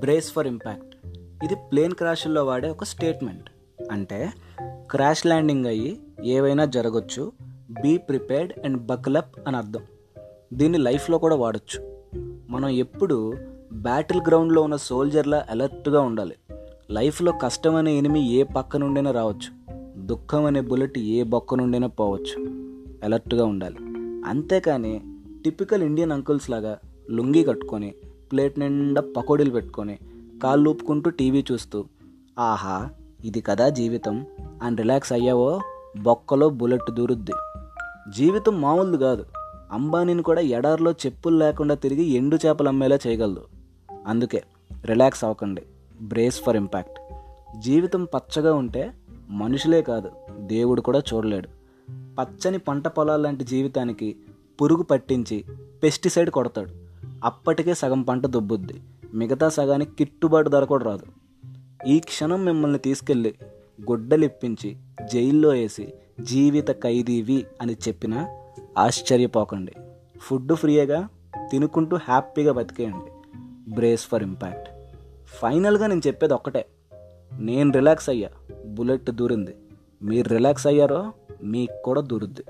Brace for impact ఇది plane క్రాష్ల్లో వాడే ఒక స్టేట్మెంట్ అంటే క్రాష్ ల్యాండింగ్ అయ్యి ఏవైనా జరగచ్చు బీ ప్రిపేర్డ్ అండ్ బక్లప్ అని అర్థం. దీన్ని లైఫ్లో కూడా వాడచ్చు. మనం ఎప్పుడు బ్యాటిల్ గ్రౌండ్లో ఉన్న సోల్జర్లా అలర్ట్గా ఉండాలి. లైఫ్లో కష్టం అనే ఎనిమి ఏ పక్క నుండైనా రావచ్చు. దుఃఖం అనే బుల్లెట్ ఏ బొక్క నుండైనా పోవచ్చు. అలర్ట్గా ఉండాలి. అంతేకాని టిపికల్ ఇండియన్ అంకుల్స్ లాగా లుంగి కట్టుకొని ప్లేట్ నిండా పకోడీలు పెట్టుకొని కాళ్ళు ఊపుకుంటూ టీవీ చూస్తూ ఆహా ఇది కదా జీవితం. అని రిలాక్స్ అయ్యావో బొక్కలో బుల్లెట్ దూరుద్ది. జీవితం మామూలు కాదు. అంబానీని కూడా ఎడారిలో చెప్పులు లేకుండా తిరిగి ఎండు చేపలు అమ్మేలా చేయగలదు. అందుకే రిలాక్స్ అవ్వకండి. బ్రేస్ ఫర్ ఇంపాక్ట్ జీవితం పచ్చగా ఉంటే మనుషులే కాదు దేవుడు కూడా చూడలేడు. పచ్చని పంట పొలాల లాంటి జీవితానికి పురుగు పట్టించి పెస్టిసైడ్ కొడతాడు. అప్పటికే సగం పంట దొబ్బుద్ది. మిగతా సగానికి కిట్టుబాటు ధర కూడా రాదు. ఈ క్షణం మిమ్మల్ని తీసుకెళ్ళి గుడ్డలిప్పించి జైల్లో వేసి జీవిత ఖైదీవి అని చెప్పినా ఆశ్చర్యపోకండి. ఫుడ్ ఫ్రీగా తినుకుంటూ హ్యాపీగా బతికేయండి. Brace for impact. ఫైనల్గా నేను చెప్పేది ఒక్కటే. నేను రిలాక్స్ అయ్యా. బుల్లెట్ దూరింది. మీరు రిలాక్స్ అయ్యారో మీకు కూడా దూరుద్ది.